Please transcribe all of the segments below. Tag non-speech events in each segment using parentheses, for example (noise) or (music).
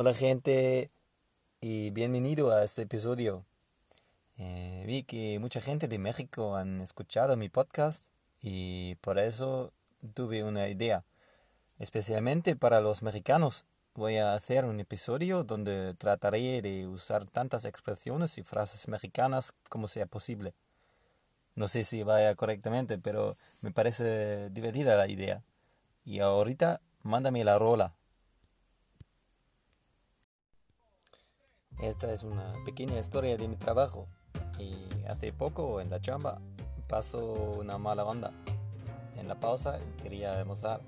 Hola gente y bienvenido a este episodio. Eh, vi que mucha gente de México han escuchado mi podcast y por eso tuve una idea. Especialmente para los mexicanos voy a hacer un episodio donde trataré de usar tantas expresiones y frases mexicanas como sea posible. No sé si vaya correctamente, pero me parece divertida la idea. Y ahorita mándame la rola. Esta es una pequeña historia de mi trabajo y hace poco en la chamba pasó una mala onda. En la pausa quería demostrar.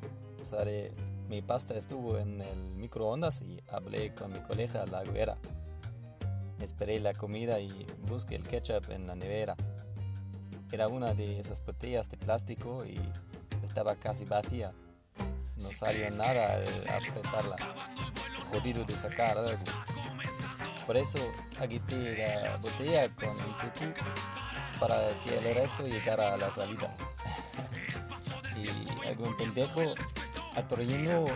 Sale, mi pasta estuvo en el microondas y hablé con mi colega la güera. Esperé la comida y busqué el ketchup en la nevera. Era una de esas botellas de plástico y estaba casi vacía. No salió nada al apretarla. Jodido de sacar algo. Por eso agité la botella con un tutú para que el resto llegara a la salida. (laughs) y algún pendejo atornilló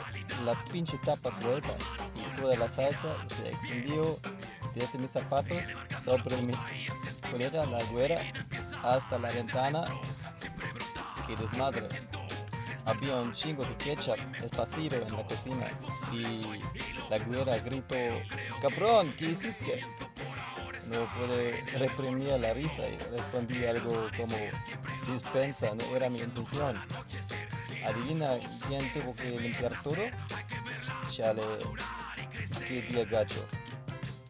la pinche tapa suelta y toda la salsa se extendió desde mis zapatos sobre mi colega la güera hasta la ventana. Que desmadre. Había un chingo de ketchup esparcido en la cocina y la güera gritó, cabrón, ¿qué hiciste? No pude reprimir la risa y respondí algo como, dispensa, no era mi intención. ¿Adivina quién tuvo que limpiar todo? Chale, qué día gacho.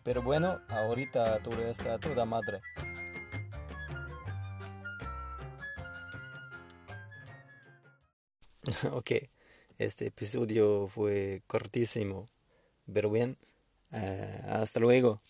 Pero bueno, ahorita todo está toda madre. (laughs) ok, este episodio fue cortísimo, pero bien, uh, hasta luego.